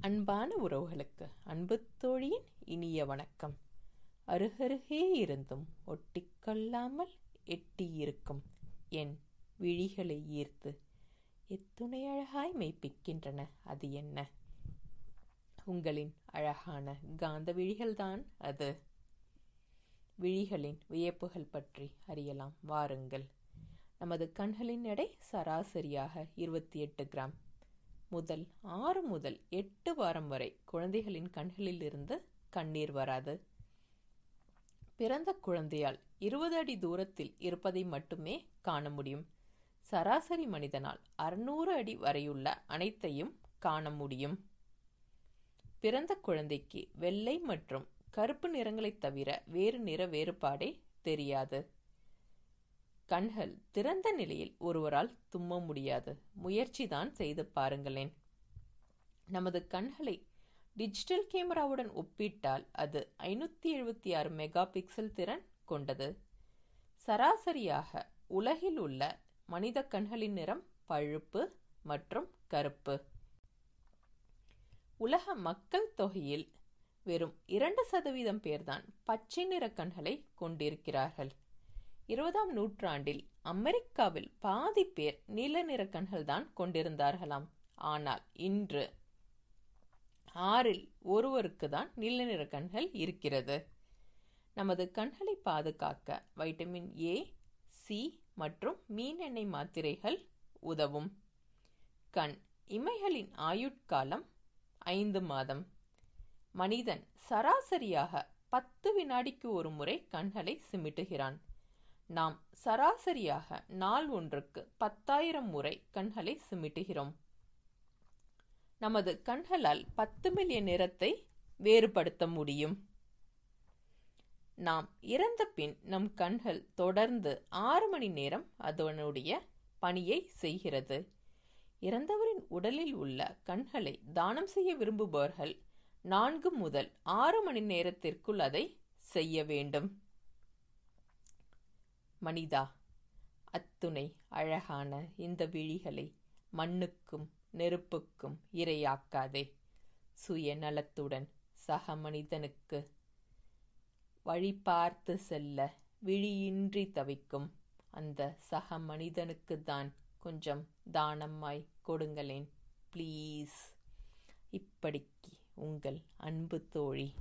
அன்பான உறவுகளுக்கு அன்பு தோழியின் இனிய வணக்கம். அருகருகே இருந்தும் ஒட்டிக்கொள்ளாமல் எட்டியிருக்கும் என் விழிகளை ஈர்த்து எத்துணை அழகாய் மெய்ப்பிக்கின்றன அது என்ன? உங்களின் அழகான காந்த விழிகள்தான் அது. விழிகளின் வியப்புகள் பற்றி அறியலாம் வாருங்கள். நமது கண்களின் எடை சராசரியாக இருபத்தி எட்டு கிராம். முதல் ஆறு முதல் எட்டு வாரம் வரை குழந்தைகளின் கண்களில் இருந்து கண்ணீர் வராது. பிறந்த குழந்தையால் இருபது அடி தூரத்தில் இருப்பதை மட்டுமே காண முடியும். சராசரி மனிதனால் அறுநூறு அடி வரையுள்ள அனைத்தையும் காண முடியும். பிறந்த குழந்தைக்கு வெள்ளை மற்றும் கருப்பு நிறங்களைத் தவிர வேறு நிற வேறுபாடே தெரியாது. கண்கள் திறந்த நிலையில் ஒருவரால் தும்ம முடியாது. முயற்சிதான் செய்து பாருங்களேன். நமது கண்களை டிஜிட்டல் கேமராவுடன் ஒப்பிட்டால் அது ஐநூற்றி எழுபத்தி ஆறு மெகா பிக்சல் திறன் கொண்டது. சராசரியாக உலகில் உள்ள மனித கண்களின் நிறம் பழுப்பு மற்றும் கருப்பு. உலக மக்கள் தொகையில் வெறும் இரண்டு சதவீதம் பேர்தான் பச்சை நிற கண்களை கொண்டிருக்கிறார்கள். இருபதாம் நூற்றாண்டில் அமெரிக்காவில் பாதி பேர் நீல நிற கண்கள் தான் கொண்டிருந்தார்களாம். ஆனால் இன்று ஆறில் ஒருவருக்கு தான் நீல நிற கண்கள் இருக்கிறது. நமது கண்களை பாதுகாக்க வைட்டமின் ஏ சி மற்றும் மீன் எண்ணெய் மாத்திரைகள் உதவும். கண் இமைகளின் ஆயுட்காலம் ஐந்து மாதம். மனிதன் சராசரியாக பத்து வினாடிக்கு ஒரு முறை கண்களை சிமிட்டுகிறான். நாம் சராசரியாக நாள் ஒன்றுக்கு பத்தாயிரம் முறை கண்களை சிமிட்டுகிறோம். நமது கண்களால் பத்து மில்லியன் நிறத்தை வேறுபடுத்த முடியும். நாம் இறந்த பின் நம் கண்கள் தொடர்ந்து ஆறு மணி நேரம் அதனுடைய பணியை செய்கிறது. இறந்தவரின் உடலில் உள்ள கண்களை தானம் செய்ய விரும்புபவர்கள் நான்கு முதல் ஆறு மணி நேரத்திற்குள் அதை செய்ய வேண்டும். மனிதா அத்துணை அழகான இந்த விழிகளை மண்ணுக்கும் நெருப்புக்கும் இரையாக்காதே. சுயநலத்துடன் சக மனிதனுக்கு வழி பார்த்து செல்ல விழியின்றி தவிக்கும் அந்த சக மனிதனுக்கு தான் கொஞ்சம் தானமாய் கொடுங்களேன் ப்ளீஸ். இப்படிக்கு உங்கள் அன்பு தோழி.